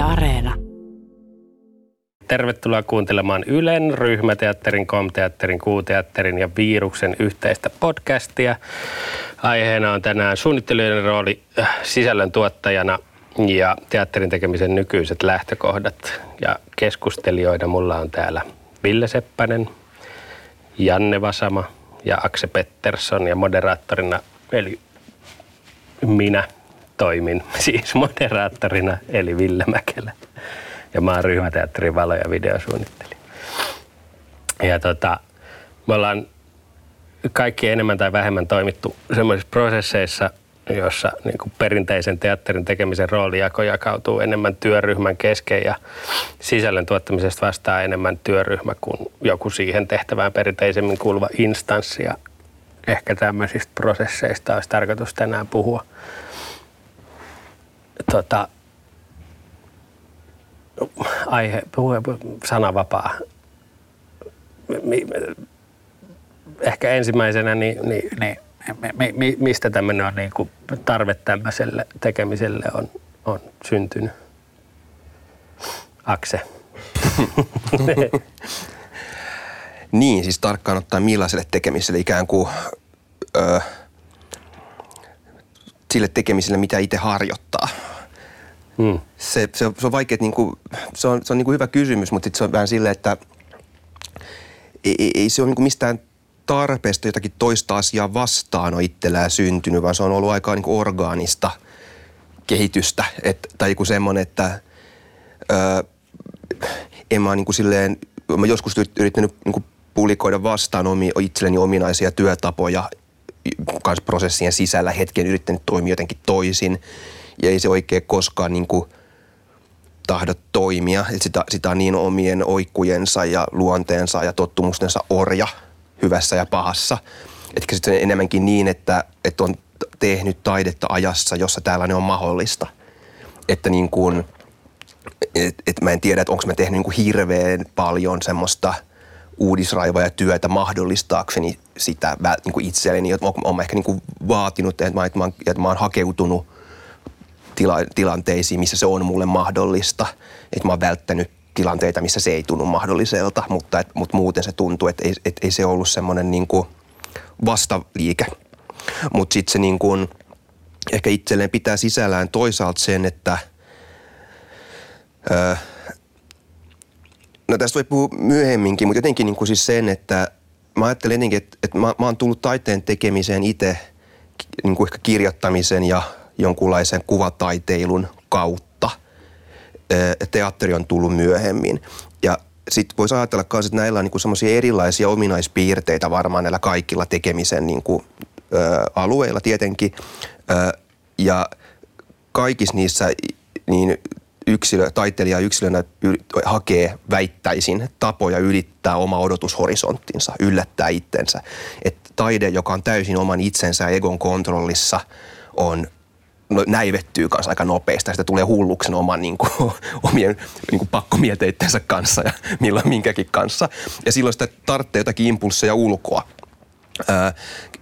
Areena. Tervetuloa kuuntelemaan Ylen, Ryhmäteatterin, Komteatterin, Kuuteatterin ja Viiruksen yhteistä podcastia. Aiheena on tänään suunnittelijoiden rooli äh, sisällön tuottajana ja teatterin tekemisen nykyiset lähtökohdat. Ja keskustelijoina mulla on täällä Ville Seppänen, Janne Vasama ja Akse Pettersson ja moderaattorina eli minä toimin siis moderaattorina eli Ville Mäkelä. Ja mä oon ryhmäteatterin valo- ja videosuunnittelija. Ja tota, me ollaan kaikki enemmän tai vähemmän toimittu semmoisissa prosesseissa, jossa niin kuin perinteisen teatterin tekemisen roolijako jakautuu enemmän työryhmän kesken ja sisällön tuottamisesta vastaa enemmän työryhmä kuin joku siihen tehtävään perinteisemmin kuuluva instanssi. Ja ehkä tämmöisistä prosesseista olisi tarkoitus tänään puhua. Tota, aihe, puhe, sanavapaa. Ehkä ensimmäisenä, niin, niin, niin mi, mi, mistä tämmöinen on niin kuin tarve tämmöiselle tekemiselle on, on syntynyt? Akse. niin, siis tarkkaan ottaen millaiselle tekemiselle ikään kuin ö, sille tekemiselle, mitä itse harjoittaa. Hmm. Se, se, se on vaikea, niin kuin, se on, se on niin kuin hyvä kysymys, mutta se on vähän silleen, että ei, ei, ei se ole niin kuin mistään tarpeesta jotakin toista asiaa vastaan on itsellään syntynyt, vaan se on ollut aika niin kuin orgaanista kehitystä. Et, tai joku semmoinen, että öö, en mä niin kuin silleen, mä joskus yrittänyt niin kuin pulikoida vastaan omi, itselleni ominaisia työtapoja kanssa prosessien sisällä hetken yrittänyt toimia jotenkin toisin. Ja ei se oikein koskaan niin kuin tahdo toimia. Et sitä, sitä on niin omien oikkujensa ja luonteensa ja tottumustensa orja – hyvässä ja pahassa. Että sitten enemmänkin niin, että, että on tehnyt taidetta ajassa, jossa tällainen on mahdollista. Että niin kuin, et, et mä en tiedä, että onko mä tehnyt niin kuin hirveän paljon semmoista uudisraivaa ja työtä mahdollistaakseni sitä niin kuin itselleni. Olen ehkä niin kuin vaatinut, että mä, että, mä, että mä oon hakeutunut tila, tilanteisiin, missä se on mulle mahdollista. Että mä oon välttänyt tilanteita, missä se ei tunnu mahdolliselta, mutta, et, mutta muuten se tuntuu, että ei, et, ei se ollut semmoinen niin vastaliike. Mutta sitten se niin kuin, ehkä itselleen pitää sisällään toisaalta sen, että öö, no tästä voi puhua myöhemminkin, mutta jotenkin niin kuin siis sen, että mä ajattelen jotenkin, että, että mä, mä oon tullut taiteen tekemiseen itse niin kuin ehkä kirjoittamisen ja jonkunlaisen kuvataiteilun kautta teatteri on tullut myöhemmin. Ja sitten voisi ajatella myös, että näillä on niin semmoisia erilaisia ominaispiirteitä varmaan näillä kaikilla tekemisen niin kuin, ö, alueilla tietenkin. Ö, ja kaikissa niissä niin yksilö, taiteilija yksilönä hakee, väittäisin, tapoja ylittää oma odotushorisonttinsa, yllättää itsensä. Että taide, joka on täysin oman itsensä egon kontrollissa, on näivettyy kanssa aika nopeasti. Sitä tulee hulluksen oman niin kuin, omien niin kuin kanssa ja milloin minkäkin kanssa. Ja silloin sitä tarvitsee jotakin impulsseja ulkoa. Ää,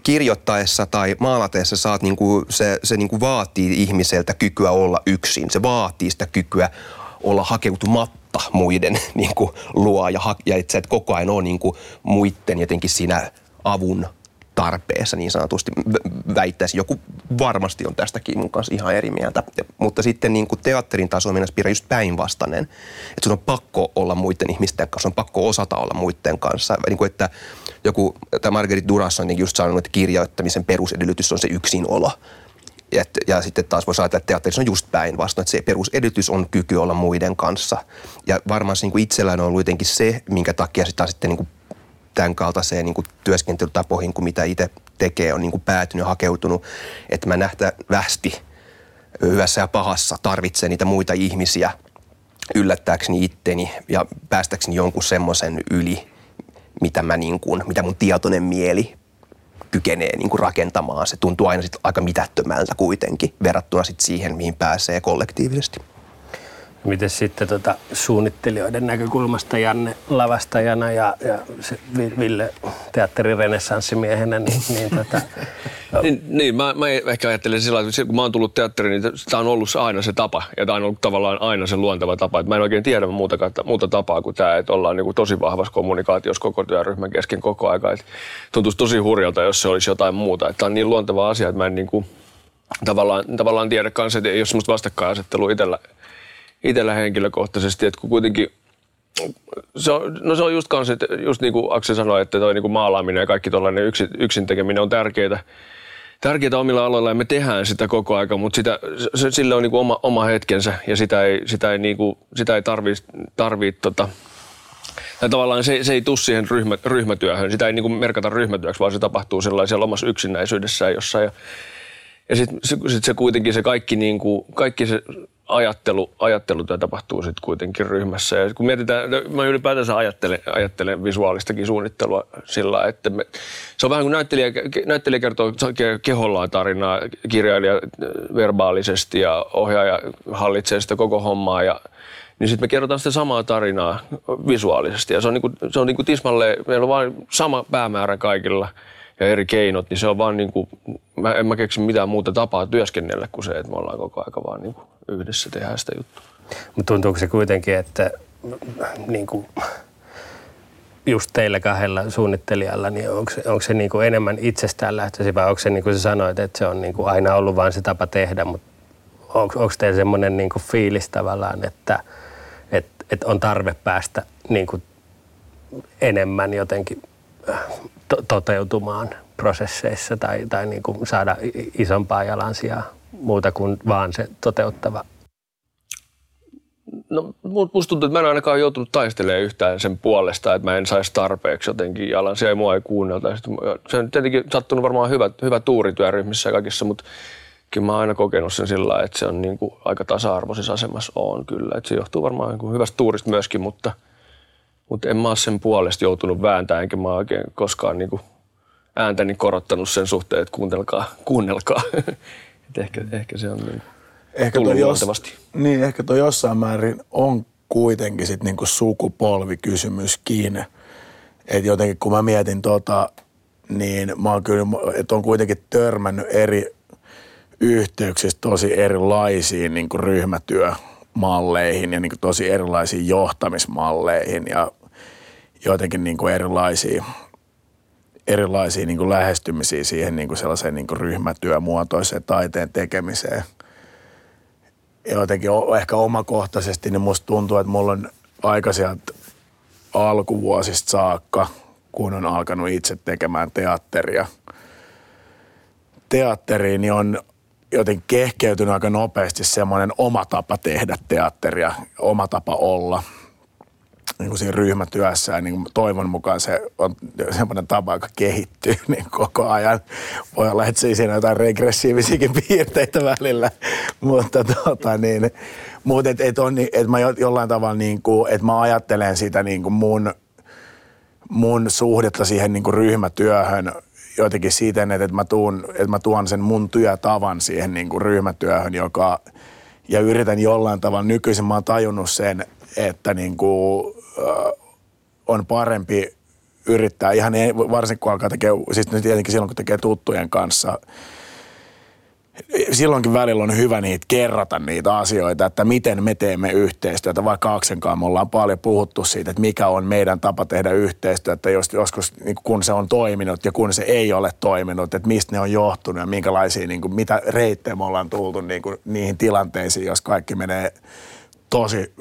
kirjoittaessa tai maalateessa saat, niin kuin, se, se niin kuin vaatii ihmiseltä kykyä olla yksin. Se vaatii sitä kykyä olla hakeutumatta muiden niin kuin, luo ja, ja että koko ajan ole niin kuin, muiden jotenkin siinä avun tarpeessa niin sanotusti väittäisi. Joku varmasti on tästäkin mun kanssa ihan eri mieltä. Mutta sitten niin kuin teatterin taso on mennä just päinvastainen. Että sun on pakko olla muiden ihmisten kanssa, on pakko osata olla muiden kanssa. Niin kuin että joku, tämä Margaret Duras on just sanonut, että kirjoittamisen perusedellytys on se yksinolo. Ja, ja sitten taas voisi ajatella, että teatterissa on just päinvastoin, että se perusedellytys on kyky olla muiden kanssa. Ja varmaan niin kuin itsellään on ollut jotenkin se, minkä takia sitä sitten niin kuin tämän kaltaiseen niin kuin työskentelytapoihin kuin mitä itse tekee, on niin kuin päätynyt hakeutunut, että mä nähtävästi hyvässä ja pahassa tarvitsen niitä muita ihmisiä yllättääkseni itteni ja päästäkseni jonkun semmoisen yli, mitä, mä niin kuin, mitä mun tietoinen mieli kykenee niin kuin rakentamaan. Se tuntuu aina sit aika mitättömältä kuitenkin verrattuna sit siihen, mihin pääsee kollektiivisesti. Miten sitten tota, suunnittelijoiden näkökulmasta Janne lavastajana ja, ja se Ville teatterin renessanssimiehenä, niin, niin tota, niin, niin mä, mä ehkä ajattelen sillä että kun mä oon tullut teatteriin, niin tämä on ollut aina se tapa. Ja tämä on ollut tavallaan aina se luonteva tapa. Että mä en oikein tiedä muuta, muuta tapaa kuin tämä, että ollaan niin kuin tosi vahvassa kommunikaatiossa koko työryhmän kesken koko aika. Että tuntuisi tosi hurjalta, jos se olisi jotain muuta. Tämä on niin luonteva asia, että mä en niin kuin, tavallaan, tavallaan tiedä kanssa, että ei ole sellaista vastakkainasettelua itsellä, itsellä henkilökohtaisesti. Että kun kuitenkin se on, no se on just kanssa, just niin kuin Aksel sanoi, että toi niin kuin maalaaminen ja kaikki tuollainen yksin, yksin tekeminen on tärkeää tärkeää omilla aloilla ja me tehdään sitä koko aika, mutta sitä, se, sille on niinku oma, oma hetkensä ja sitä ei, sitä ei, niinku, sitä ei tarvii, tarvii tota, ja tavallaan se, se ei tule siihen ryhmä, ryhmätyöhön, sitä ei niinku merkata ryhmätyöksi, vaan se tapahtuu sellaisella omassa yksinäisyydessään jossain. Ja, ja sitten sit se kuitenkin se kaikki, niinku, kaikki se ajattelu, ajattelutyö tapahtuu sitten kuitenkin ryhmässä. Ja kun mietitään, no, mä ylipäätänsä ajattelen, ajattelen visuaalistakin suunnittelua sillä, että me, se on vähän kuin näyttelijä, näyttelijä kertoo kehollaan tarinaa, kirjailija verbaalisesti ja ohjaaja hallitsee sitä koko hommaa ja niin sitten me kerrotaan sitä samaa tarinaa visuaalisesti. Ja se on, niinku, se on niinku tismalle, meillä on vain sama päämäärä kaikilla ja eri keinot, niin se on vaan niinku, mä en mä keksi mitään muuta tapaa työskennellä kuin se, että me ollaan koko aika vaan niinku yhdessä tehdään sitä juttua. Mutta tuntuuko se kuitenkin, että niin kuin, just teillä kahdella suunnittelijalla, niin onko se, onko se niin kuin enemmän itsestään lähtöisin vai onko se niin kuin sä sanoit, että se on niin kuin aina ollut vain se tapa tehdä, mutta onko, onko teillä semmoinen niin kuin fiilis tavallaan, että, että, että on tarve päästä niin kuin enemmän jotenkin to, toteutumaan prosesseissa tai, tai niin kuin saada isompaa jalansijaa muuta kuin vaan se toteuttava? No musta tuntuu, että mä en ainakaan joutunut taistelemaan yhtään sen puolesta, että mä en saisi tarpeeksi jotenkin jalansia ja mua ei kuunnelta. Se on tietenkin sattunut varmaan hyvä, hyvä tuuri työryhmissä ja kaikissa, mutta kyllä mä oon aina kokenut sen sillä että se on niin kuin aika tasa-arvoisessa asemassa on kyllä. Että se johtuu varmaan niin kuin hyvästä tuurista myöskin, mutta, mutta en mä ole sen puolesta joutunut vääntämään, enkä mä oikein koskaan niin kuin ääntäni korottanut sen suhteen, että kuunnelkaa, kuunnelkaa. Et ehkä, ehkä se on niin ehkä tullut jos, Niin, ehkä tuo jossain määrin on kuitenkin sit niinku sukupolvikysymyskin. Että jotenkin kun mä mietin tota, niin mä oon kyllä, että on kuitenkin törmännyt eri yhteyksissä tosi erilaisiin niin kuin ryhmätyömalleihin ja niin kuin tosi erilaisiin johtamismalleihin ja jotenkin niin kuin erilaisiin erilaisia niin kuin lähestymisiä siihen niin kuin sellaiseen niin kuin ryhmätyömuotoiseen taiteen tekemiseen. Jotenkin ehkä omakohtaisesti niin musta tuntuu, että mulla on aika sieltä alkuvuosista saakka, kun on alkanut itse tekemään teatteria. Teatteriin niin on joten kehkeytynyt aika nopeasti semmoinen oma tapa tehdä teatteria, oma tapa olla – niin kuin siinä ryhmätyössä ja niin kuin toivon mukaan se on semmoinen tapa, joka kehittyy niin koko ajan. Voi olla, että siinä jotain regressiivisiäkin piirteitä välillä, mutta tota niin, mutta et, et on, et mä jollain tavalla niin kuin, että mä ajattelen sitä niin kuin mun, mun suhdetta siihen niin kuin ryhmätyöhön jotenkin siten, että mä, tuun, että mä tuon sen mun työtavan siihen niin kuin ryhmätyöhön, joka, ja yritän jollain tavalla, nykyisin mä oon tajunnut sen, että niin kuin, on parempi yrittää, ihan varsinkin kun alkaa tekee, siis tietenkin silloin kun tekee tuttujen kanssa, silloinkin välillä on hyvä niitä kerrata niitä asioita, että miten me teemme yhteistyötä. Vaikka Aksenkaan me ollaan paljon puhuttu siitä, että mikä on meidän tapa tehdä yhteistyötä, jos, joskus niin kun se on toiminut ja kun se ei ole toiminut, että mistä ne on johtunut ja minkälaisia, niin kuin, mitä reittejä me ollaan tultu niin kuin, niihin tilanteisiin, jos kaikki menee tosi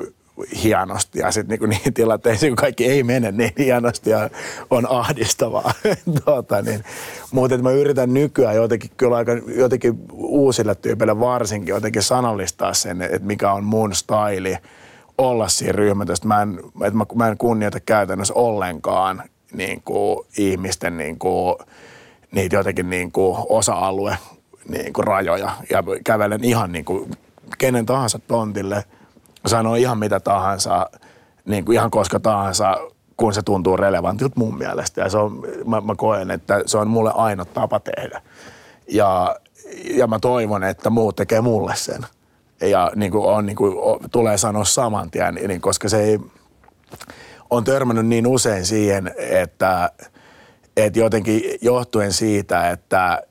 hienosti ja sitten niinku niihin tilanteisiin, kun kaikki ei mene niin hienosti ja on ahdistavaa. tuota, niin. Mutta mä yritän nykyään jotenkin kyllä aika jotenkin uusille tyypeille varsinkin jotenkin sanallistaa sen, että mikä on mun staili olla siinä ryhmätöstä. Mä mä, mä en kunnioita käytännössä ollenkaan niin kuin ihmisten niin kuin, niitä jotenkin niin kuin osa-alue niin kuin rajoja ja kävelen ihan niin kuin kenen tahansa tontille – sanoo ihan mitä tahansa, niin kuin ihan koska tahansa, kun se tuntuu relevantilta mun mielestä. Ja se on, mä, mä koen, että se on mulle ainoa tapa tehdä. Ja, ja mä toivon, että muut tekee mulle sen. ja niin kuin on, niin kuin, tulee sanoa saman tien, niin, koska se ei, on törmännyt niin usein siihen, että, että jotenkin johtuen siitä, että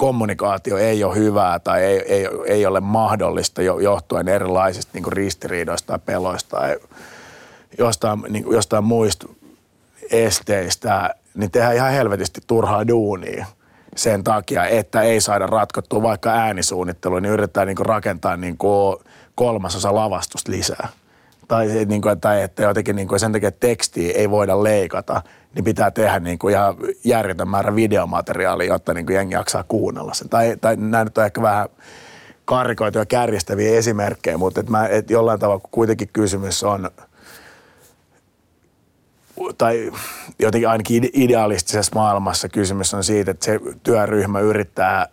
kommunikaatio ei ole hyvää tai ei, ei, ei ole mahdollista johtuen erilaisista niin ristiriidoista tai peloista tai jostain, niin kuin jostain muista esteistä, niin tehdään ihan helvetisti turhaa duunia sen takia, että ei saada ratkottua vaikka äänisuunnittelua, niin yritetään niin rakentaa niin kolmasosa lavastusta lisää. Tai, niin kuin, tai että jotenkin niin kuin sen takia, tekstiä ei voida leikata, niin pitää tehdä niin kuin ihan järjetön määrä videomateriaalia, jotta niin kuin jengi jaksaa kuunnella sen. Tai, tai nämä nyt on ehkä vähän karikoituja kärjestäviä esimerkkejä, mutta että mä, että jollain tavalla kuitenkin kysymys on – tai jotenkin ainakin idealistisessa maailmassa kysymys on siitä, että se työryhmä yrittää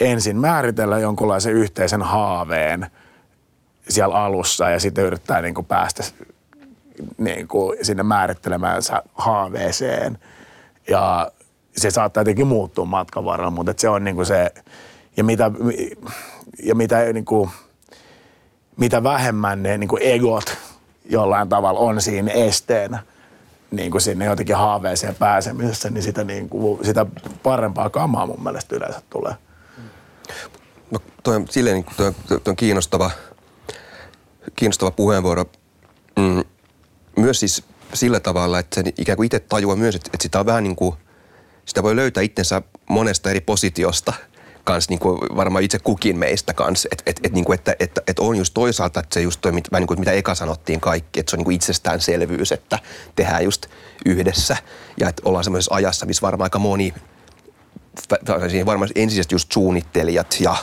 ensin määritellä jonkunlaisen yhteisen haaveen siellä alussa ja sitten yrittää niin kuin päästä niin kuin sinne määrittelemäänsä haaveeseen. Ja se saattaa jotenkin muuttua matkan varrella, mutta se on niin kuin se, ja mitä, ja mitä, niin kuin, mitä vähemmän ne niin kuin egot jollain tavalla on siinä esteenä – niin kuin sinne jotenkin haaveeseen pääsemisessä, niin sitä, niin kuin, sitä parempaa kamaa mun mielestä yleensä tulee. No toi on silleen niin toi, toi on kiinnostava, kiinnostava puheenvuoro. Mm, myös siis sillä tavalla, että se ikään kuin itse tajuaa myös, että, että sitä on vähän niin kuin, sitä voi löytää itsensä monesta eri positiosta – kans niin kuin varmaan itse kukin meistä kanssa, että et, et, niin että, että, että on just toisaalta, että se just toi, vähän niin kuin, mitä eka sanottiin kaikki, että se on niin kuin itsestäänselvyys, että tehdään just yhdessä ja että ollaan semmoisessa ajassa, missä varmaan aika moni, siihen varmaan ensisijaisesti just suunnittelijat ja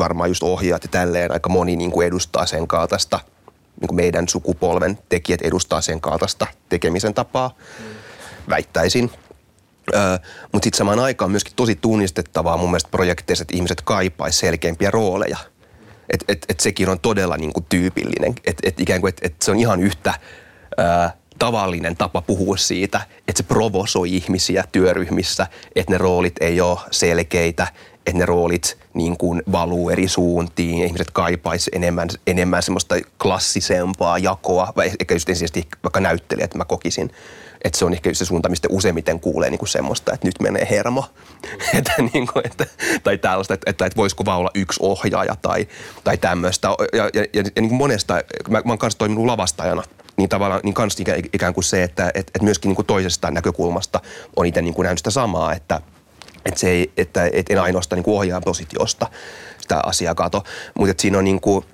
varmaan just ohjaajat ja tälleen aika moni niin kuin edustaa sen kaltaista, niin kuin meidän sukupolven tekijät edustaa sen kaltaista tekemisen tapaa, mm. väittäisin. Öö, mutta sitten samaan aikaan myöskin tosi tunnistettavaa mun mielestä projekteissa, että ihmiset kaipaisi selkeämpiä rooleja. Että et, et sekin on todella niinku tyypillinen. Että et ikään kuin, et, et se on ihan yhtä öö, tavallinen tapa puhua siitä, että se provosoi ihmisiä työryhmissä, että ne roolit ei ole selkeitä, että ne roolit niin kuin valuu eri suuntiin ihmiset kaipaisi enemmän, enemmän semmoista klassisempaa jakoa, vai ehkä just ensisijaisesti vaikka näyttelijät mä kokisin että se on ehkä se suunta, mistä useimmiten kuulee niin kuin semmoista, että nyt menee hermo. että, niin kuin, että, tai tällaista, että, että, että voisiko vaan olla yksi ohjaaja tai, tai tämmöistä. Ja, ja, ja, ja niin kuin monesta, mä, mä oon kanssa toiminut lavastajana, niin tavallaan niin kans ikään kuin se, että et, et myöskin niin kuin toisesta näkökulmasta on itse niin kuin nähnyt sitä samaa, että, että, se ei, että et en ainoastaan niin ohjaajan positiosta sitä asiaa kato, mutta siinä on niin kuin,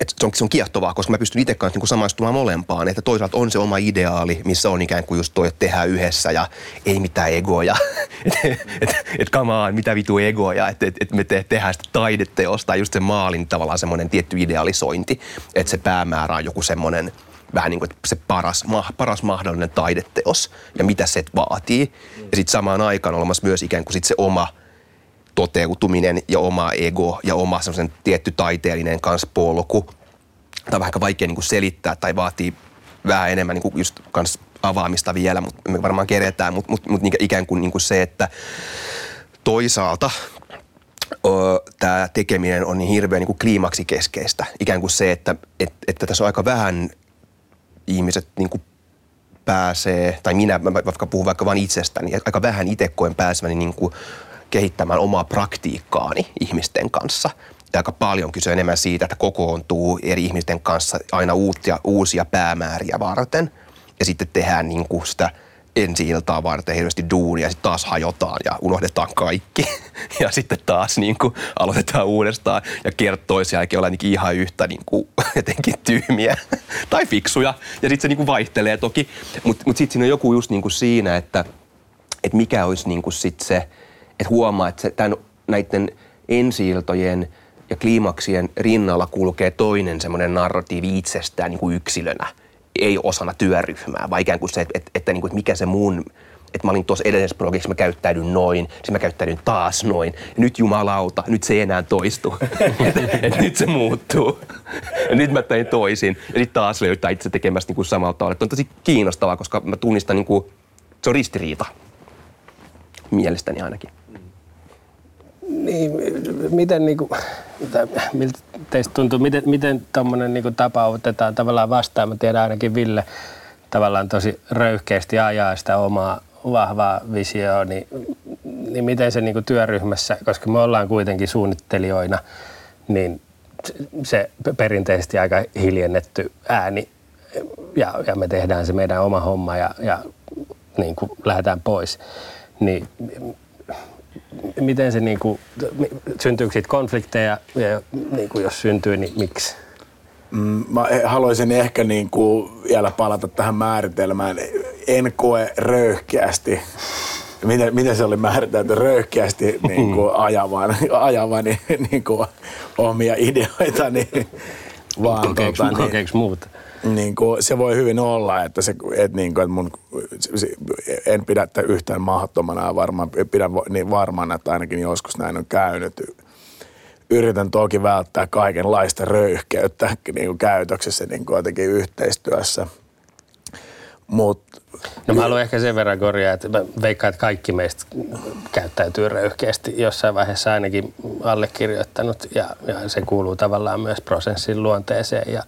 että se on, se on kiehtovaa, koska mä pystyn itse kanssa niin samaistumaan molempaan. Että toisaalta on se oma ideaali, missä on ikään kuin just toi, että tehdään yhdessä ja ei mitään egoja. että et, et, on, mitä vitu egoja, että et, et me te, tehdään sitä taideteosta, just se maalin tavallaan semmoinen tietty idealisointi, että se päämäärä on joku semmoinen vähän niin kuin se paras, ma, paras mahdollinen taideteos ja mitä se vaatii. Ja sitten samaan aikaan olemassa myös ikään kuin sit se oma – toteutuminen ja oma ego ja oma semmoisen tietty taiteellinen kans polku. Tämä on vähän vaikea niin kuin selittää tai vaatii vähän enemmän niin kuin just kans avaamista vielä, mutta me varmaan keretään, mutta mut, mut ikään kuin, niin kuin se, että toisaalta tämä tekeminen on niin hirveän niin kliimaksi keskeistä. Ikään kuin se, että, että, että tässä on aika vähän ihmiset niin kuin pääsee, tai minä, vaikka puhun vaikka vain itsestäni, aika vähän itse koen pääsemäni niin kuin kehittämään omaa praktiikkaani ihmisten kanssa. Ja aika paljon kyse enemmän siitä, että kokoontuu eri ihmisten kanssa aina uusia, uusia päämääriä varten. Ja sitten tehdään niin kuin sitä ensi iltaa varten hirveästi duunia, sitten taas hajotaan ja unohdetaan kaikki. Ja sitten taas niin kuin aloitetaan uudestaan ja kertoo toisen jälkeen olla ihan yhtä niin kuin, jotenkin tyhmiä tai fiksuja. Ja sitten se niin kuin vaihtelee toki. Mutta mut sitten siinä on joku just niin kuin siinä, että, että mikä olisi niin kuin sit se – että huomaa, että se, tämän, näiden ensiiltojen ja kliimaksien rinnalla kulkee toinen semmoinen narratiivi itsestään niin kuin yksilönä, ei osana työryhmää, vaan ikään kuin se, että, että, että, niin kuin, että mikä se mun että mä olin tuossa edellisessä progissa, mä käyttäydyn noin, sitten mä käyttäydyn taas noin. Nyt jumalauta, nyt se ei enää toistu. et, et nyt se muuttuu. Ja nyt mä tein toisin. Ja sitten taas löytää itse tekemästä niin samalla tavalla. Että on tosi kiinnostavaa, koska mä tunnistan, niin kuin, se on ristiriita. Mielestäni ainakin. Niin, miten niinku, miltä teistä tuntuu, miten, miten tuommoinen niinku tapa otetaan tavallaan vastaan? Mä tiedän ainakin Ville tavallaan tosi röyhkeästi ajaa sitä omaa vahvaa visioa, niin, niin miten se niinku työryhmässä, koska me ollaan kuitenkin suunnittelijoina, niin se perinteisesti aika hiljennetty ääni ja, ja me tehdään se meidän oma homma ja, ja niin kuin lähdetään pois. Niin miten se niin kuin, syntyykö siitä konflikteja ja niin kuin jos syntyy, niin miksi? Mm, mä haluaisin ehkä niin kuin vielä palata tähän määritelmään. En koe röyhkeästi miten, miten se oli määritelty röyhkeästi niin kuin ajavan, ajavan niin kuin omia ideoita. Niin, vaan, tota, niin, muuta? Niin kuin, se voi hyvin olla, että, se, että, niin kuin, että mun, en pidä tätä yhtään mahdottomana ja varmaan, pidän niin varmana, että ainakin joskus näin on käynyt. Yritän toki välttää kaikenlaista röyhkeyttä niin kuin käytöksessä niin kuin jotenkin yhteistyössä. Mutta No mä haluan ehkä sen verran korjaa, että mä veikkaan, että kaikki meistä käyttäytyy röyhkeästi jossain vaiheessa ainakin allekirjoittanut ja, ja se kuuluu tavallaan myös prosessin luonteeseen ja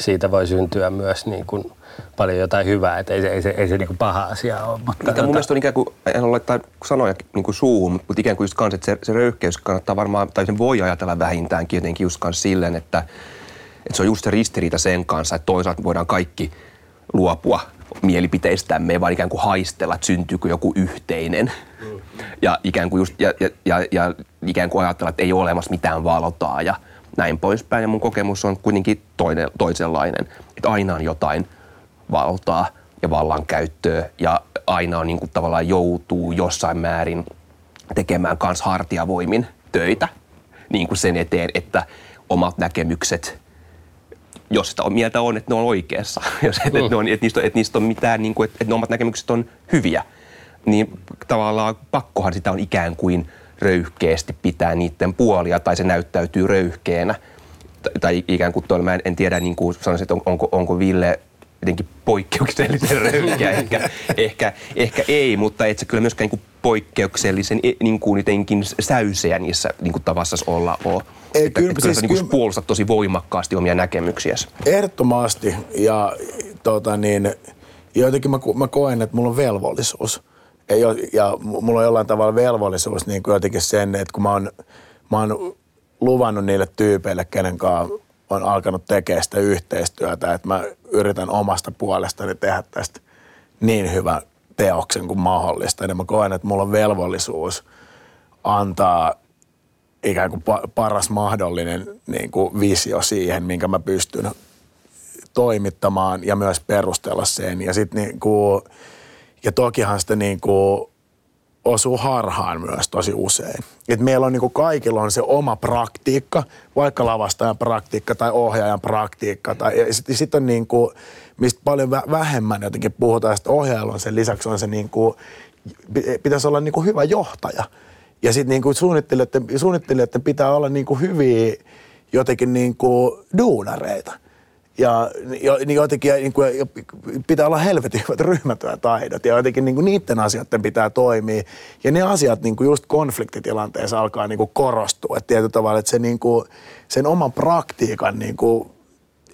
siitä voi syntyä myös niin kuin paljon jotain hyvää, että ei se, ei se, ei se niin kuin paha asia ole. Mutta tota... mun mielestä on ikään kuin, en ole laittaa sanoja niin kuin suuhun, mutta ikään kuin just kans, että se, se röyhkeys kannattaa varmaan, tai sen voi ajatella vähintäänkin jotenkin just silleen, että, että se on just se ristiriita sen kanssa, että toisaalta voidaan kaikki luopua mielipiteistämme, vaan ikään kuin haistella, että syntyykö joku yhteinen. Ja ikään kuin, just, ja, ja, ja, ja ikään kuin ajatella, että ei ole olemassa mitään valtaa ja näin poispäin. Ja mun kokemus on kuitenkin toinen, toisenlainen, että aina on jotain valtaa ja vallankäyttöä ja aina on niin kuin tavallaan joutuu jossain määrin tekemään kans hartiavoimin töitä niin kuin sen eteen, että omat näkemykset jos sitä on, mieltä on, että ne on oikeassa, jos, että, mm. ne on, että, niistä, että niistä on mitään, niin kuin, että, että ne omat näkemykset on hyviä, niin tavallaan pakkohan sitä on ikään kuin röyhkeästi pitää niiden puolia, tai se näyttäytyy röyhkeänä. Tai ikään kuin tuolla, mä en, en tiedä, niin kuin sanoisin, että on, onko, onko Ville jotenkin poikkeuksellisen röyhkeä. ehkä, ehkä, ehkä ei, mutta et se kyllä myöskään niin kuin poikkeuksellisen e, niin kuin jotenkin säyseä niissä niin kuin tavassa olla ole. Ei, että, kyllä, että siis, niin puolustat tosi voimakkaasti omia näkemyksiäsi. Ehdottomasti. Ja tota niin, jotenkin mä, mä koen, että mulla on velvollisuus. Ei ole, ja mulla on jollain tavalla velvollisuus niin kuin jotenkin sen, että kun mä oon, mä oon luvannut niille tyypeille, kenen kanssa on alkanut tekemään sitä yhteistyötä, että mä yritän omasta puolestani tehdä tästä niin hyvän teoksen kuin mahdollista. Ja mä koen, että mulla on velvollisuus antaa ikään kuin paras mahdollinen niin kuin visio siihen, minkä mä pystyn toimittamaan ja myös perustella sen. Ja, sit niin kuin, ja tokihan sitä niin kuin osuu harhaan myös tosi usein. Et meillä on niin kuin kaikilla on se oma praktiikka, vaikka lavastajan praktiikka tai ohjaajan praktiikka. Tai, sitten sit on niin kuin, mistä paljon vähemmän jotenkin puhutaan, että ohjaajalla on sen lisäksi on se niin kuin, pitäisi olla niin kuin hyvä johtaja – ja sitten niinku suunnittelijoiden, suunnittelijoiden pitää olla niinku hyviä jotenkin niinku duunareita. Ja niin jotenkin niin kuin, pitää olla helvetin hyvät ryhmätyötaidot ja jotenkin niin kuin niiden asioiden pitää toimia. Ja ne asiat niin kuin just konfliktitilanteessa alkaa niin kuin korostua. Että tietyllä tavalla, että se niin kuin, sen oman praktiikan niin kuin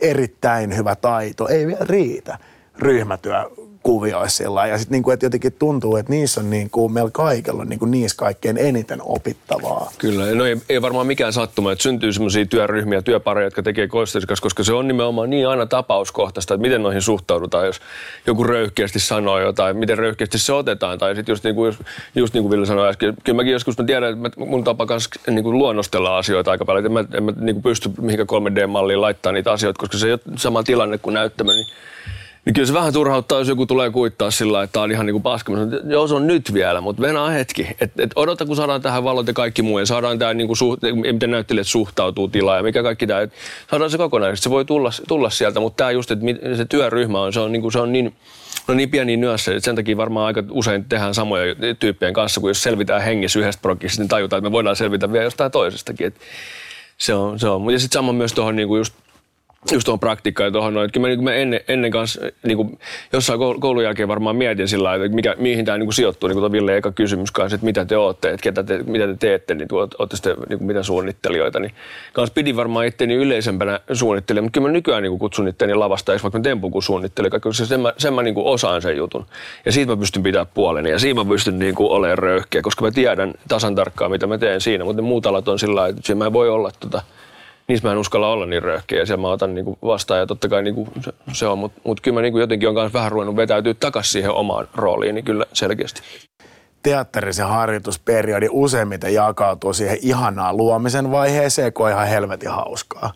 erittäin hyvä taito ei vielä riitä ryhmätyö kuvioissa Ja sitten niinku, jotenkin tuntuu, että niissä on niinku, meillä kaikilla on niinku, niissä kaikkein eniten opittavaa. Kyllä, no ei, ei varmaan mikään sattuma, että syntyy sellaisia työryhmiä, työpareja, jotka tekee kosteisikas, koska se on nimenomaan niin aina tapauskohtaista, että miten noihin suhtaudutaan, jos joku röyhkeästi sanoo jotain, miten röyhkeästi se otetaan. Tai sitten just, niinku, just niin kuin Ville sanoi äsken, kyllä mäkin joskus mä tiedän, että mun tapa kanssa niinku luonnostella asioita aika paljon, en mä, en mä niinku pysty mihinkään 3D-malliin laittaa niitä asioita, koska se ei ole sama tilanne kuin näyttämö, niin niin kyllä se vähän turhauttaa, jos joku tulee kuittaa sillä että tämä on ihan niin kuin paska. Joo, se on nyt vielä, mutta venää hetki. Et, et odota, kun saadaan tähän valot ja kaikki muu ja saadaan tämä, niin kuin suht, miten näyttelijät suhtautuu tilaa ja mikä kaikki tämä. Saadaan se kokonaisesti. Se voi tulla, tulla sieltä, mutta tämä just, että se työryhmä on, se on niin, kuin, se on niin No niin pieni nyössä, että sen takia varmaan aika usein tehdään samoja tyyppien kanssa, kun jos selvitään hengissä yhdestä prokista, niin tajutaan, että me voidaan selvitä vielä jostain toisestakin. Et se on, se on. Ja sitten sama myös tuohon niin kuin just just tuohon praktiikkaan ja tuohon noin. Kyllä mä, niin mä ennen, ennen kanssa niin kuin, jossain koulun jälkeen varmaan mietin sillä lailla, että mikä, mihin tämä niin sijoittuu, niin kuin Ville eka kysymys kanssa, että mitä te olette, että ketä te, mitä te teette, niin olette sitten niin kuin, mitä suunnittelijoita. Niin kanssa pidin varmaan itteni yleisempänä suunnittelijana, mutta kyllä mä nykyään niin kuin kutsun itteni lavastajaksi, vaikka mä tempun kuin suunnittelija, koska sen mä, sen mä niin kuin osaan sen jutun. Ja siitä mä pystyn pitämään puoleni ja siinä mä pystyn niin kuin olemaan röyhkeä, koska mä tiedän tasan tarkkaan, mitä mä teen siinä, mutta ne muut alat on sillä lailla, että mä voi olla tota, niissä mä en uskalla olla niin röhkeä ja siellä mä otan niinku vastaan ja totta kai niinku se, se on, mutta mut kyllä mä niinku jotenkin on myös vähän ruvennut vetäytyä takaisin siihen omaan rooliin, niin kyllä selkeästi. Teatterisen harjoitusperiodi useimmiten jakautuu siihen ihanaa luomisen vaiheeseen, kun on ihan helvetin hauskaa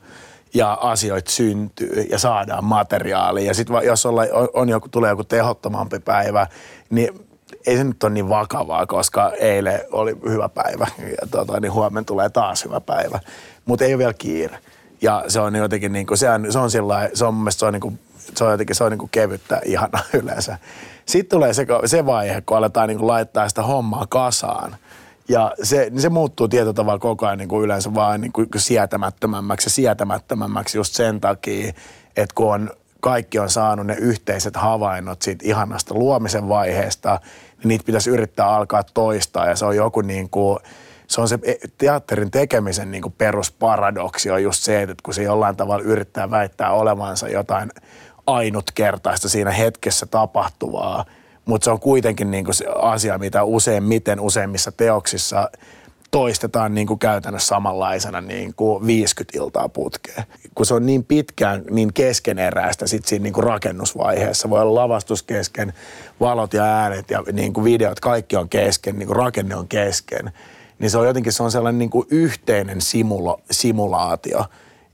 ja asioita syntyy ja saadaan materiaalia. Ja sitten jos olla, on joku, tulee joku tehottomampi päivä, niin ei se nyt ole niin vakavaa, koska eilen oli hyvä päivä ja tota, niin huomenna tulee taas hyvä päivä mutta ei ole vielä kiire. Ja se on jotenkin niin kuin, se on, se on sillä se on mun se on, niin kuin, se on jotenkin se on niin kuin kevyttä ihana yleensä. Sitten tulee se, se vaihe, kun aletaan niin kuin laittaa sitä hommaa kasaan. Ja se, niin se muuttuu tietyllä tavalla koko ajan niin kuin yleensä vaan niin kuin sietämättömämmäksi ja sietämättömämmäksi just sen takia, että kun on, kaikki on saanut ne yhteiset havainnot siitä ihanasta luomisen vaiheesta, niin niitä pitäisi yrittää alkaa toistaa ja se on joku niin kuin, se on se e, teatterin tekemisen niin perusparadoksi on just se, että kun se jollain tavalla yrittää väittää olevansa jotain ainutkertaista siinä hetkessä tapahtuvaa, mutta se on kuitenkin niin se asia, mitä useimmiten useimmissa teoksissa toistetaan niin kuin käytännössä samanlaisena niin kuin 50 iltaa putkeen. Kun se on niin pitkään niin keskeneräistä sit siinä niin kuin rakennusvaiheessa, voi olla lavastus kesken, valot ja äänet ja niin kuin videot, kaikki on kesken, niin kuin rakenne on kesken niin se on jotenkin se on sellainen niin kuin yhteinen simulo, simulaatio.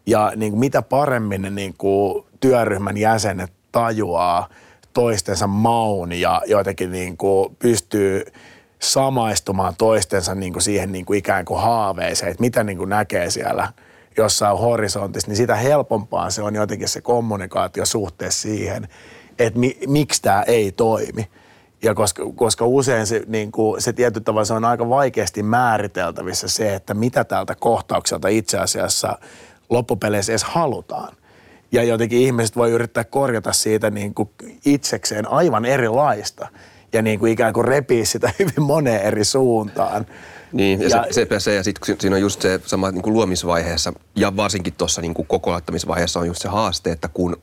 Ja niin kuin mitä paremmin ne niin kuin työryhmän jäsenet tajuaa toistensa maun ja jotenkin niin kuin pystyy samaistumaan toistensa niin kuin siihen niin kuin ikään kuin haaveeseen, että mitä niin kuin näkee siellä jossain horisontissa, niin sitä helpompaa se on jotenkin se kommunikaatio suhteessa siihen, että mi, miksi tämä ei toimi. Ja koska, koska usein se, niin kuin, se tietyllä tavalla se on aika vaikeasti määriteltävissä se, että mitä tältä kohtaukselta itse asiassa loppupeleissä edes halutaan. Ja jotenkin ihmiset voi yrittää korjata siitä niin kuin itsekseen aivan erilaista ja niin kuin ikään kuin repii sitä hyvin moneen eri suuntaan. Niin, ja, ja se, se, ja sitten siinä on just se sama niin kuin luomisvaiheessa ja varsinkin tuossa niin kokonattamisvaiheessa on just se haaste, että kun,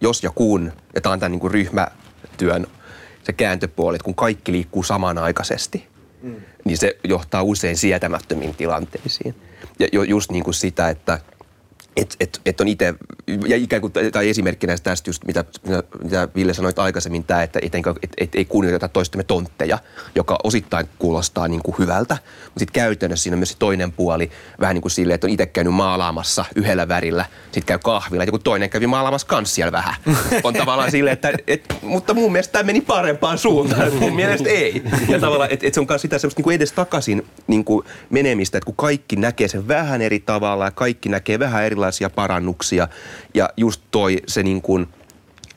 jos ja kun, ja tämä on tämän niin kuin ryhmätyön se kääntöpuoli, kun kaikki liikkuu samanaikaisesti, mm. niin se johtaa usein sietämättömiin tilanteisiin. Ja just niin kuin sitä, että – että et, et on itse, ja ikään kuin, tai esimerkkinä tästä just, mitä, mitä Ville sanoit aikaisemmin, tämä, että et, et, et, ei kunnioiteta toistemme tontteja, joka osittain kuulostaa niin kuin hyvältä, mutta sitten käytännössä siinä on myös se toinen puoli, vähän niin kuin silleen, että on itse käynyt maalaamassa yhdellä värillä, sitten käy kahvilla, ja joku toinen kävi maalaamassa kans siellä vähän. On tavallaan silleen, että, et, mutta mun mielestä tämä meni parempaan suuntaan, mun mielestä ei. Ja tavallaan, että et se on myös sitä semmoista niin kuin edes takaisin niin kuin menemistä, että kun kaikki näkee sen vähän eri tavalla ja kaikki näkee vähän erilaisia erilaisia parannuksia ja just toi se niin kuin,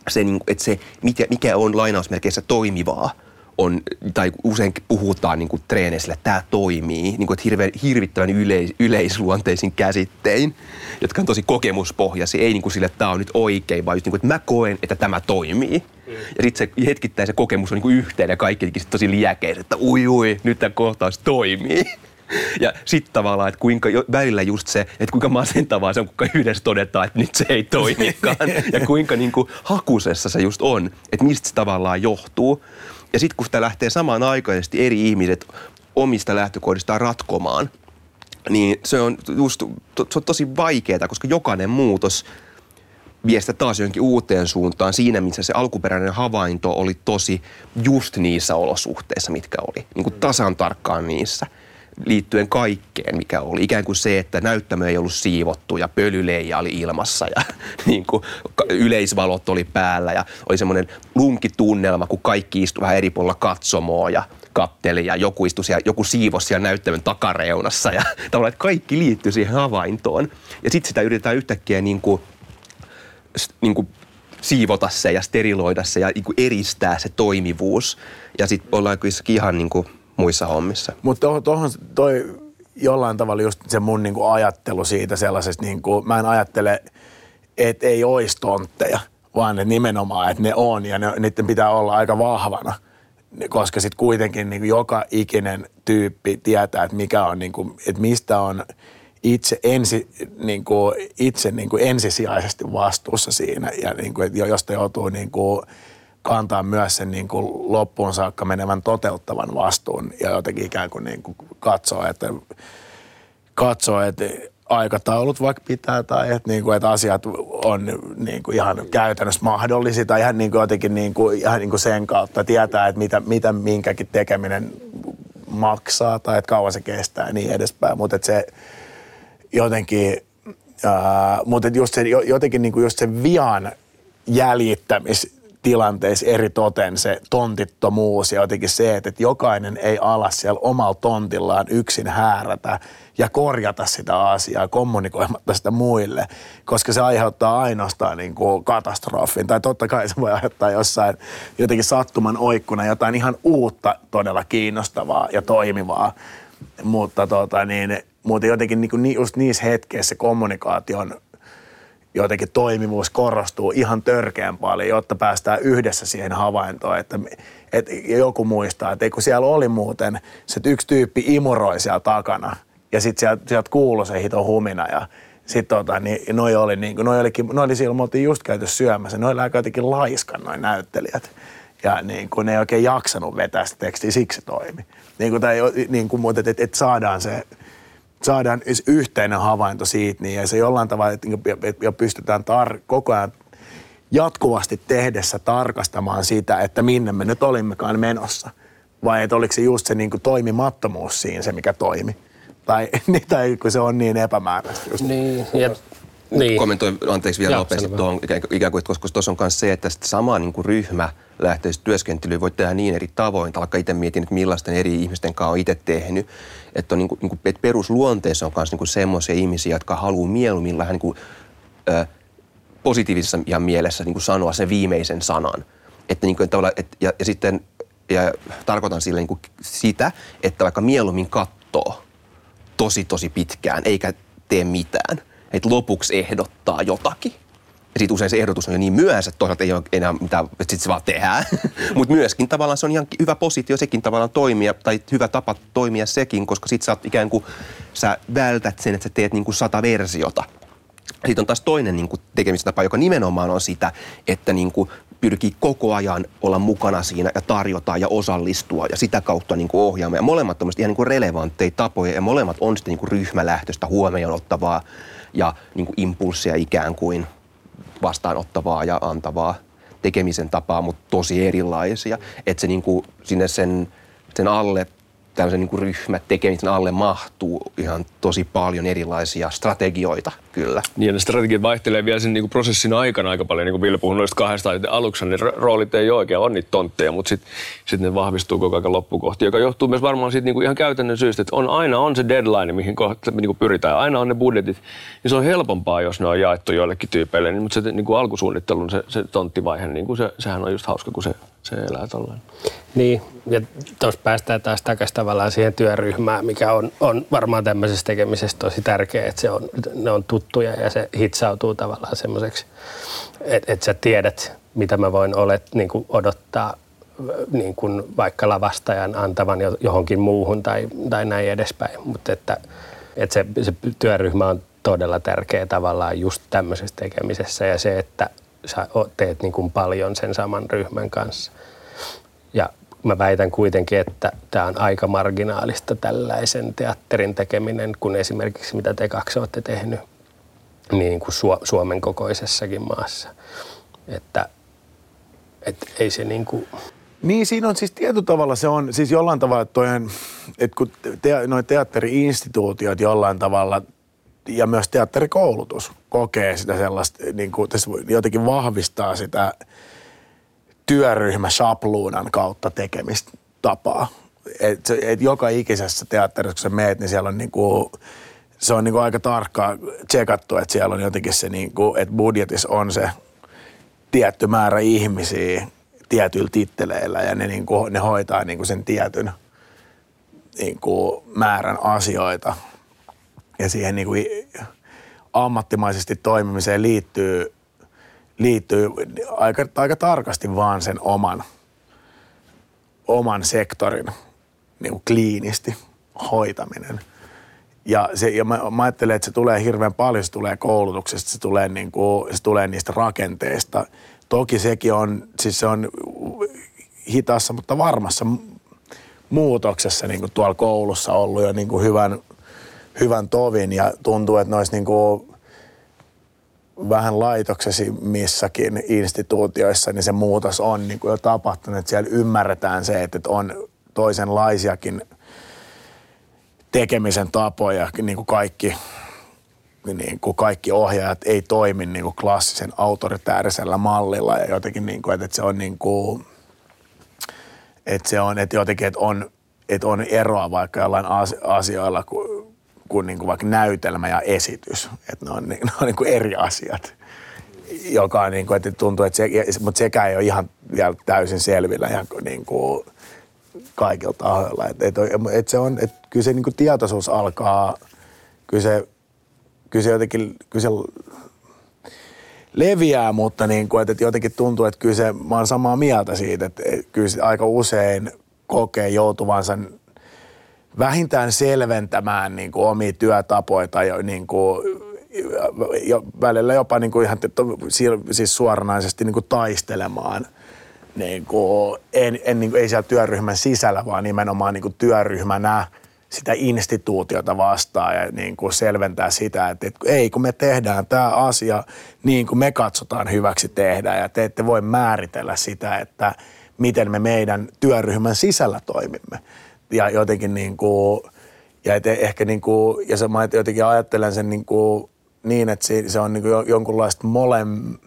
se, niin, että se mikä, mikä on lainausmerkeissä toimivaa, on, tai usein puhutaan niin kuin treeneisillä, että tämä toimii, niin kuin, että hirve, hirvittävän yleis, yleisluonteisin käsittein, jotka on tosi kokemuspohjaisia, ei niin kuin sille, että tämä on nyt oikein, vaan just niin kuin, että mä koen, että tämä toimii. Mm. Ja sitten se hetkittäin se kokemus on niin kuin yhteen ja kaikki tosi liäkeisiä, että ui ui, nyt tämä kohtaus toimii. Ja sitten tavallaan, että kuinka jo, välillä just se, että kuinka masentavaa se on, kuinka yhdessä todetaan, että nyt se ei toimikaan. ja kuinka niin kuin hakusessa se just on, että mistä se tavallaan johtuu. Ja sitten kun sitä lähtee samanaikaisesti eri ihmiset omista lähtökohdistaan ratkomaan, niin se on just se on tosi vaikeaa, koska jokainen muutos vie sitä taas johonkin uuteen suuntaan siinä, missä se alkuperäinen havainto oli tosi just niissä olosuhteissa, mitkä oli. Niin kuin tasan tarkkaan niissä liittyen kaikkeen, mikä oli. Ikään kuin se, että näyttämö ei ollut siivottu ja pölyleija oli ilmassa ja niin kuin yleisvalot oli päällä ja oli semmoinen lunkitunnelma, kun kaikki istuivat vähän eri puolilla katsomoa ja katteli ja joku istui siellä, joku siivos siellä näyttämön takareunassa ja tavallaan, että kaikki liittyy siihen havaintoon. Ja sitten sitä yritetään yhtäkkiä niin kuin, niin kuin siivota se ja steriloida se ja niin kuin eristää se toimivuus. Ja sitten ollaan ihan niin kuin muissa hommissa. Mutta tuohon toi jollain tavalla just se mun niinku ajattelu siitä sellaisesta, niinku, mä en ajattele että ei olisi tontteja, vaan että nimenomaan, että ne on ja ne, niiden pitää olla aika vahvana. Koska sitten kuitenkin niin kuin joka ikinen tyyppi tietää, että mikä on, niin kuin, että mistä on itse, ensi, niin kuin, itse niin kuin ensisijaisesti vastuussa siinä ja niin kuin, josta joutuu niin kuin, kantaa myös sen niin kuin loppuun saakka menevän toteuttavan vastuun ja jotenkin ikään kuin, niin kuin katsoo, että, katsoo, että aikataulut vaikka pitää tai että, niin kuin, että asiat on niin kuin ihan käytännössä mahdollisia tai ihan niin kuin jotenkin niin kuin, ihan niin kuin sen kautta tietää, että mitä, mitä minkäkin tekeminen maksaa tai että kauan se kestää ja niin edespäin. Mutta se jotenkin, ää, mutta just se, jotenkin niin kuin just se vian jäljittämis tilanteissa eri toten se tontittomuus ja jotenkin se, että jokainen ei ala siellä omalla tontillaan yksin häärätä ja korjata sitä asiaa kommunikoimatta sitä muille, koska se aiheuttaa ainoastaan niin kuin katastrofin. Tai totta kai se voi aiheuttaa jossain jotenkin sattuman oikkuna jotain ihan uutta, todella kiinnostavaa ja toimivaa. Mutta, tota, niin, mutta jotenkin niin kuin just niissä hetkeissä kommunikaation jotenkin toimivuus korostuu ihan törkeän paljon, jotta päästään yhdessä siihen havaintoon, että, että joku muistaa, että kun siellä oli muuten se yksi tyyppi imuroi siellä takana ja sitten sieltä, sieltä kuului se hito humina ja sitten tota, niin noi oli, niin kuin, noi olikin, noi oli silloin, me oltiin just käyty syömässä, noi oli aika jotenkin laiskan noin näyttelijät. Ja niin kuin, ne ei oikein jaksanut vetää sitä tekstiä, siksi toimi. Niin kuin, tai, niin kuin, mutta että et, et saadaan se saadaan yhteinen havainto siitä, niin ja se jollain tavalla, että niinku, ja pystytään tar- koko ajan jatkuvasti tehdessä tarkastamaan sitä, että minne me nyt olimmekaan menossa. Vai että oliko se just se niin kuin toimimattomuus siinä se, mikä toimi. Tai, tai kun se on niin epämääräistä. Just. Niin, ja niin. Kommentoin, anteeksi vielä nopeasti tuohon, ikään kuin, koska tuossa on myös se, että sama niin kuin ryhmä lähteistä työskentelyä voi tehdä niin eri tavoin. Vaikka itse mietin, että millaisten eri ihmisten kanssa on itse tehnyt. Että, on niin kuin, niin kuin, että perusluonteessa on myös niin semmoisia ihmisiä, jotka haluaa mieluummin vähän niin kuin, ö, positiivisessa ja mielessä niin kuin sanoa sen viimeisen sanan. Että niin kuin, että, ja, ja sitten ja tarkoitan sille niin kuin sitä, että vaikka mieluummin katsoo tosi tosi pitkään eikä tee mitään, että lopuksi ehdottaa jotakin. Ja sitten usein se ehdotus on jo niin myöhässä, että toisaalta ei ole enää mitään, että sitten se vaan tehdään. Mutta myöskin tavallaan se on ihan hyvä positio sekin tavallaan toimia, tai hyvä tapa toimia sekin, koska sitten sä ikään kuin, sä vältät sen, että sä teet niin kuin sata versiota. Sitten on taas toinen niin kuin tekemistapa, joka nimenomaan on sitä, että niin kuin pyrkii koko ajan olla mukana siinä ja tarjota ja osallistua ja sitä kautta niin kuin ohjaamaan. Ja molemmat on ihan niin kuin relevantteja tapoja ja molemmat on sitten niin kuin ryhmälähtöistä huomioon ottavaa ja niin kuin impulssia ikään kuin vastaanottavaa ja antavaa tekemisen tapaa, mutta tosi erilaisia. Että se niin kuin sinne sen, sen alle tämmöisen niin ryhmät tekemisen alle mahtuu ihan tosi paljon erilaisia strategioita kyllä. Niin ne strategiat vaihtelee vielä sen niin kuin prosessin aikana aika paljon, niin kuin Ville puhui noista kahdesta, että aluksi ne roolit ei oikein ole niitä tontteja, mutta sitten sit ne vahvistuu koko ajan loppukohti, joka johtuu myös varmaan siitä niin kuin ihan käytännön syystä, että on aina on se deadline, mihin kohta, niin kuin pyritään, aina on ne budjetit, niin se on helpompaa, jos ne on jaettu joillekin tyypeille, niin, mutta se niin kuin alkusuunnittelun se, se tonttivaihe, niin kuin se, sehän on just hauska, kun se, se elää tolleen. Niin, ja tuossa päästään taas takaisin tavallaan siihen työryhmään, mikä on, on varmaan tämmöisessä tekemisessä tosi tärkeää, että se on, ne on tuttuja ja se hitsautuu tavallaan semmoiseksi, että, että sä tiedät, mitä mä voin olet, niin kuin odottaa niin kuin vaikka lavastajan antavan johonkin muuhun tai, tai näin edespäin. Mutta että, että se, se työryhmä on todella tärkeä tavallaan just tämmöisessä tekemisessä ja se, että sä teet niin kuin paljon sen saman ryhmän kanssa. Ja mä väitän kuitenkin, että tämä on aika marginaalista tällaisen teatterin tekeminen, kun esimerkiksi mitä te kaksi olette tehnyt niin kuin Suomen kokoisessakin maassa. Että, että ei se niin kuin... Niin, siinä on siis tietyllä tavalla se on, siis jollain tavalla, että, toinen, että kun te, noin teatteri-instituutiot jollain tavalla ja myös teatterikoulutus kokee sitä sellaista, niin kuin, jotenkin vahvistaa sitä työryhmä sapluunan kautta tekemistapaa. Et, et joka ikisessä teatterissa, kun sä meet, niin siellä on niin kuin, se on niin kuin aika tarkkaan tsekattu, että siellä on jotenkin se, niin kuin, että budjetissa on se tietty määrä ihmisiä tietyillä titteleillä ja ne, niin kuin, ne hoitaa niin kuin sen tietyn niin kuin määrän asioita. Ja siihen niin kuin ammattimaisesti toimimiseen liittyy, liittyy aika, aika tarkasti vaan sen oman, oman sektorin niin kuin kliinisti hoitaminen. Ja, se, ja mä, mä ajattelen, että se tulee hirveän paljon, se tulee koulutuksesta, se tulee, niin kuin, se tulee niistä rakenteista. Toki sekin on, siis se on hitaassa, mutta varmassa muutoksessa niin kuin tuolla koulussa ollut jo niin kuin hyvän, hyvän tovin ja tuntuu, että noissa niin kuin vähän laitoksesimmissakin instituutioissa, niin se muutos on niin kuin jo tapahtunut, että siellä ymmärretään se, että on toisenlaisiakin tekemisen tapoja, niin kuin kaikki, niin kuin kaikki ohjaajat ei toimi niin kuin klassisen autoritäärisellä mallilla. Ja jotenkin, niin kuin, että se on niin kuin, että se on, että jotenkin, että on, että on eroa vaikka jollain asioilla kuin, kuin, niin kuin vaikka näytelmä ja esitys. Että ne on, ne on niin kuin eri asiat. Joka on niin kuin, että tuntuu, että se, mutta sekä ei ole ihan vielä täysin selvillä ja niin kuin kaikilta tahoilla. Että et, et se on, että kyllä se niin kuin tietoisuus alkaa, kyllä se, kyllä se jotenkin, kyllä se leviää, mutta niin kuin, että jotenkin tuntuu, että kyllä se, mä oon samaa mieltä siitä, että kyllä se aika usein kokee joutuvansa vähintään selventämään niin kuin omia työtapoja tai niin kuin, jo, välillä jopa niin kuin ihan siis suoranaisesti niin kuin taistelemaan niin kuin, en, en, niin kuin, ei siellä työryhmän sisällä, vaan nimenomaan niin kuin työryhmänä – sitä instituutiota vastaan ja niin kuin selventää sitä, että, että ei kun me tehdään tämä asia niin kuin me katsotaan hyväksi tehdä ja te ette voi määritellä sitä, että miten me meidän työryhmän sisällä toimimme. Ja jotenkin niin kuin, ja et ehkä niin kuin, ja se, mä jotenkin ajattelen sen niin, kuin, niin että se, on niin kuin jonkunlaista molem,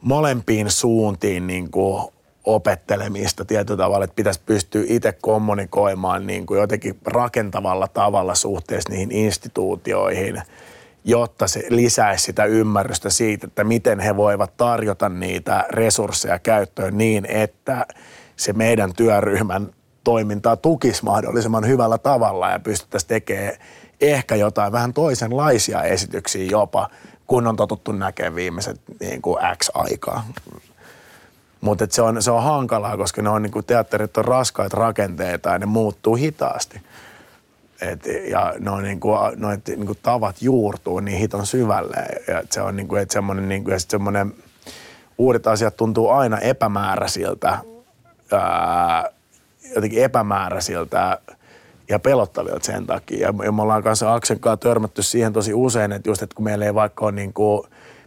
molempiin suuntiin niin kuin opettelemista tietyllä tavalla, että pitäisi pystyä itse kommunikoimaan niin kuin jotenkin rakentavalla tavalla suhteessa niihin instituutioihin, jotta se lisäisi sitä ymmärrystä siitä, että miten he voivat tarjota niitä resursseja käyttöön niin, että se meidän työryhmän toimintaa tukisi mahdollisimman hyvällä tavalla ja pystyttäisiin tekemään ehkä jotain vähän toisenlaisia esityksiä jopa, kun on totuttu näkemään viimeiset niin kuin X aikaa. Mutta se on, se on hankalaa, koska ne on, niin kuin teatterit on raskaita rakenteita ja ne muuttuu hitaasti. Et, ja ne on niin kuin, noit, niin kuin tavat juurtuu niin hiton syvälle. Ja se on niin kuin, että semmoinen, niin kuin, semmoinen, uudet asiat tuntuu aina epämääräisiltä, ää, jotenkin epämääräisiltä ja pelottavilta sen takia. Ja, me ollaan kanssa Aksen kanssa törmätty siihen tosi usein, että just, että kun meillä ei vaikka ole niin kuin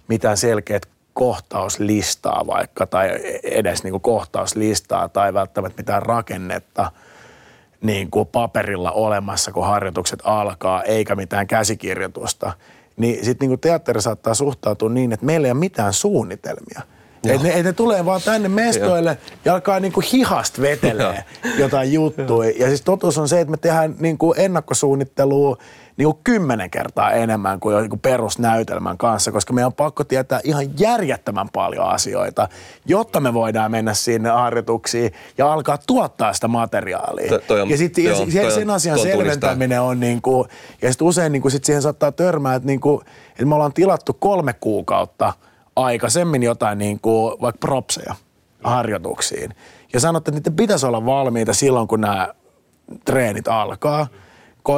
mitään selkeät kohtauslistaa vaikka tai edes niin kuin kohtauslistaa tai välttämättä mitään rakennetta niin kuin paperilla olemassa, kun harjoitukset alkaa, eikä mitään käsikirjoitusta, niin sitten niin teatteri saattaa suhtautua niin, että meillä ei ole mitään suunnitelmia. Että ne, et ne tulee vaan tänne mestoille ja alkaa niinku hihast vetelee jotain juttuja. Ja siis totuus on se, että me tehdään niinku ennakkosuunnittelua niin kuin kymmenen kertaa enemmän kuin joku perusnäytelmän kanssa, koska meidän on pakko tietää ihan järjettömän paljon asioita, jotta me voidaan mennä sinne harjoituksiin ja alkaa tuottaa sitä materiaalia. To, on, ja sitten ja sen asian selventäminen on niin kuin, ja sitten usein niin kuin sit siihen saattaa törmää, että, niin kuin, että me ollaan tilattu kolme kuukautta aikaisemmin jotain niin kuin, vaikka propseja harjoituksiin. Ja sanotte, että niiden pitäisi olla valmiita silloin, kun nämä treenit alkaa –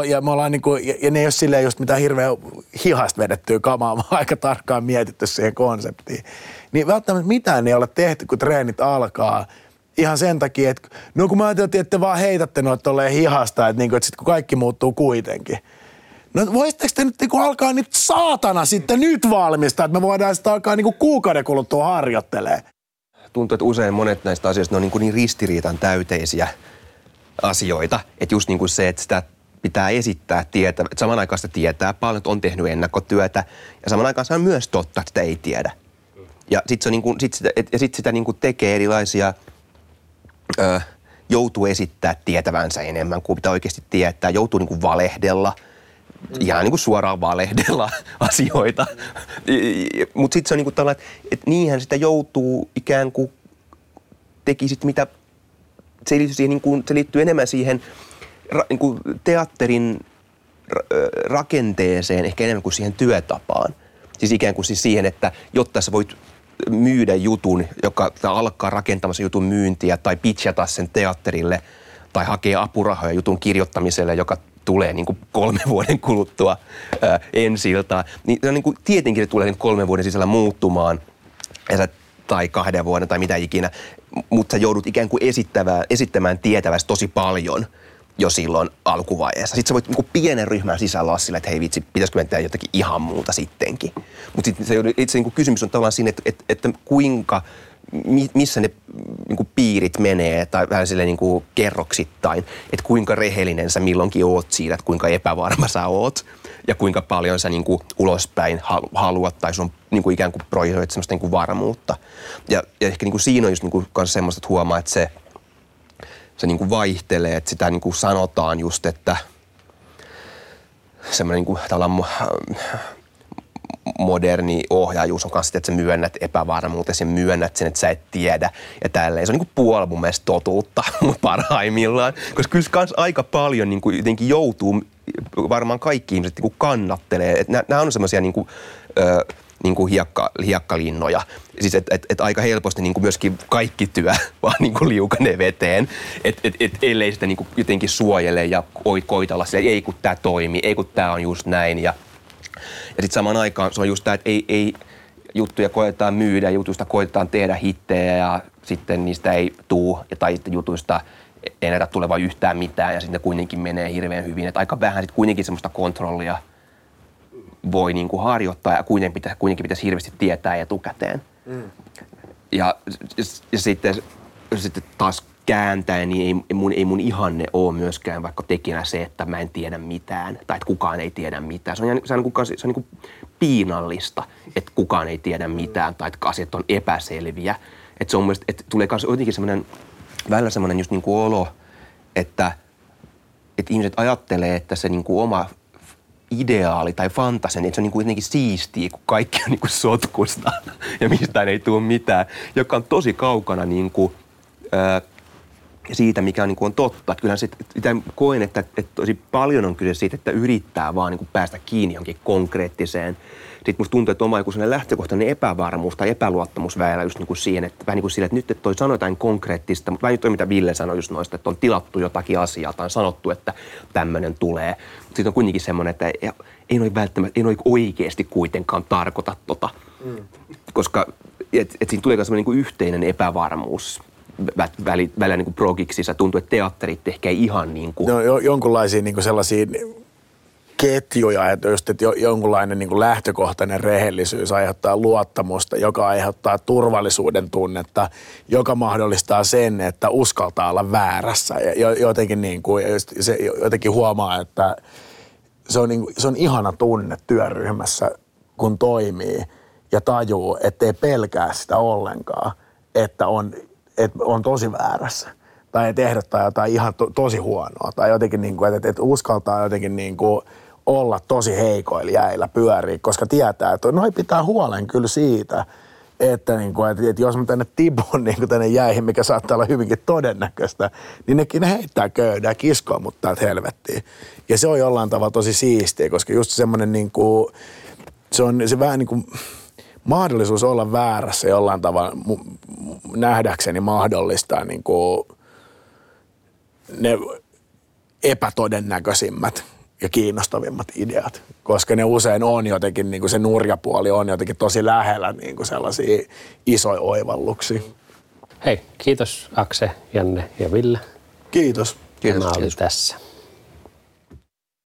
ja me ollaan niinku, ja, ja ne ei ole silleen just mitään hirveän hihasta vedettyä kamaa, vaan aika tarkkaan mietitty siihen konseptiin. Niin välttämättä mitään ei ole tehty, kun treenit alkaa. Ihan sen takia, että no kun mä ajattelin, että te vaan heitätte noita tolleen hihasta, että, niinku, että sit kun kaikki muuttuu kuitenkin. No voisitteko te nyt niinku alkaa nyt saatana sitten nyt valmistaa, että me voidaan sitä alkaa niinku kuukauden kuluttua harjoittelee. Tuntuu, että usein monet näistä asioista ne on niin, kuin niin ristiriitan täyteisiä asioita. Että just niin kuin se, että sitä pitää esittää tietä, että saman aikaan sitä tietää paljon, että on tehnyt ennakkotyötä ja saman aikaan se on myös totta, että sitä ei tiedä. Ja sitten niin kuin, sit sitä, ja sit sitä niin kuin tekee erilaisia, ö, joutuu esittää tietävänsä enemmän kuin pitää oikeasti tietää, joutuu niin kuin valehdella, ihan niin kuin suoraan valehdella asioita. Mutta sitten se on niin kuin tällainen, että niinhän sitä joutuu ikään kuin tekisit mitä, se liittyy, siihen, niin kuin, se liittyy enemmän siihen – ra, niin kuin teatterin rakenteeseen ehkä enemmän kuin siihen työtapaan. Siis ikään kuin siis siihen, että jotta sä voit myydä jutun, joka alkaa rakentamassa jutun myyntiä tai pitchata sen teatterille tai hakea apurahoja jutun kirjoittamiselle, joka tulee niin kuin kolme vuoden kuluttua ää, ensi iltaa, niin, niin kuin, tietenkin se tulee niin kolmen vuoden sisällä muuttumaan sä, tai kahden vuoden tai mitä ikinä, mutta sä joudut ikään kuin esittämään, esittämään tietävästi tosi paljon jo silloin alkuvaiheessa. Sitten sä voit niin pienen ryhmän sisällä olla sillä, että hei vitsi, pitäisikö me tehdä jotakin ihan muuta sittenkin. Mutta sitten se, itse niin kysymys on tavallaan siinä, että, että, että kuinka – missä ne niin kuin piirit menee tai vähän sille niin kuin kerroksittain, että kuinka rehellinen sä milloinkin oot siitä, että kuinka epävarma sä oot ja kuinka paljon sä niin kuin ulospäin haluat tai sun niin kuin ikään kuin projisoit semmoista niin kuin varmuutta. Ja, ja ehkä niin kuin siinä on just niin kuin semmoista, että huomaa, että se, se niin kuin vaihtelee, että sitä niin kuin sanotaan just, että semmoinen niin kuin, moderni ohjaajuus on kanssa, että sä myönnät epävarmuutta, ja myönnät sen, että sä et tiedä ja tälleen. Se on niin puoli mun mielestä totuutta parhaimmillaan, koska kyllä kans aika paljon niin jotenkin joutuu, varmaan kaikki ihmiset niin kannattelee. Nämä on semmoisia niin niin kuin hiekka, hiekkalinnoja. Siis että et, et aika helposti niin kuin myöskin kaikki työ vaan niin kuin liukanee veteen, että et, et, ellei sitä niin kuin jotenkin suojele ja koitella sille, ei kun tämä toimii, ei kun tämä on just näin ja ja sitten samaan aikaan se on just tämä, että ei, ei juttuja koetaan myydä, jutuista koetaan tehdä hittejä ja sitten niistä ei tuu, ja tai sitten jutuista ei näytä tulevan yhtään mitään ja sitten kuitenkin menee hirveän hyvin. Että aika vähän sitten kuitenkin semmoista kontrollia voi niin kuin harjoittaa ja kuitenkin pitäisi, kuitenkin pitäisi hirveästi tietää etukäteen. Mm. Ja, ja, ja sitten, sitten taas kääntäen, niin ei mun, ei mun ihanne ole myöskään vaikka tekijänä se, että mä en tiedä mitään tai että kukaan ei tiedä mitään. Se on, se on, niin kuin, se on niin piinallista, että kukaan ei tiedä mitään tai että asiat on epäselviä. Että se on mielestä, että tulee myös jotenkin semmoinen, välillä semmoinen just niin kuin olo, että, että ihmiset ajattelee, että se niin kuin oma ideaali tai fantasia, niin että se on niin kuin jotenkin siistiä, kun kaikki on niin kuin sotkusta ja mistään ei tule mitään, joka on tosi kaukana niin kuin, siitä, mikä on, niin kuin on totta. Että kyllähän sit, että koen, että, että tosi paljon on kyse siitä, että yrittää vaan niin kuin päästä kiinni johonkin konkreettiseen. Sitten musta tuntuu, että oma joku sellainen lähtökohtainen epävarmuus tai epäluottamus väillä just niin kuin siihen, että vähän niin kuin sille, että nyt että toi sanoi jotain konkreettista, mutta vähän nyt toi, mitä Ville sanoi just noista, että on tilattu jotakin asiaa tai on sanottu, että tämmöinen tulee. Mutta sitten on kuitenkin semmoinen, että ei, ei noin välttämättä, ei noin oikeasti kuitenkaan tarkoita tota. Mm. Koska et, et siinä tulee semmoinen niin kuin yhteinen epävarmuus välillä niin progiksissa. Tuntuu, että teatterit ehkä ihan niin kuin... No, jo, jonkunlaisia niin kuin sellaisia ketjuja, että just, että jonkunlainen niin lähtökohtainen rehellisyys aiheuttaa luottamusta, joka aiheuttaa turvallisuuden tunnetta, joka mahdollistaa sen, että uskaltaa olla väärässä. Ja jotenkin, niin kuin, se jotenkin huomaa, että se on, niin kuin, se on ihana tunne työryhmässä, kun toimii ja tajuu, ettei pelkää sitä ollenkaan, että on että on tosi väärässä tai että ehdottaa jotain ihan to, tosi huonoa tai jotenkin niin kuin, että, että uskaltaa jotenkin niin kuin olla tosi heikoilla jäillä pyöriä, koska tietää, että noi pitää huolen kyllä siitä, että, niin kuin, että, että jos mä tänne tipun niin kuin tänne jäihin, mikä saattaa olla hyvinkin todennäköistä, niin nekin ne heittää köydää ja kiskoa mut täältä helvettiin. Ja se on jollain tavalla tosi siistiä, koska just semmoinen niin kuin, se on se vähän niin kuin, mahdollisuus olla väärässä jollain tavalla nähdäkseni mahdollistaa niin kuin ne epätodennäköisimmät ja kiinnostavimmat ideat, koska ne usein on jotenkin, niin kuin se nurjapuoli on jotenkin tosi lähellä niin kuin sellaisia isoja oivalluksia. Hei, kiitos Akse, Janne ja Ville. Kiitos. Kiitos. Tämä oli tässä.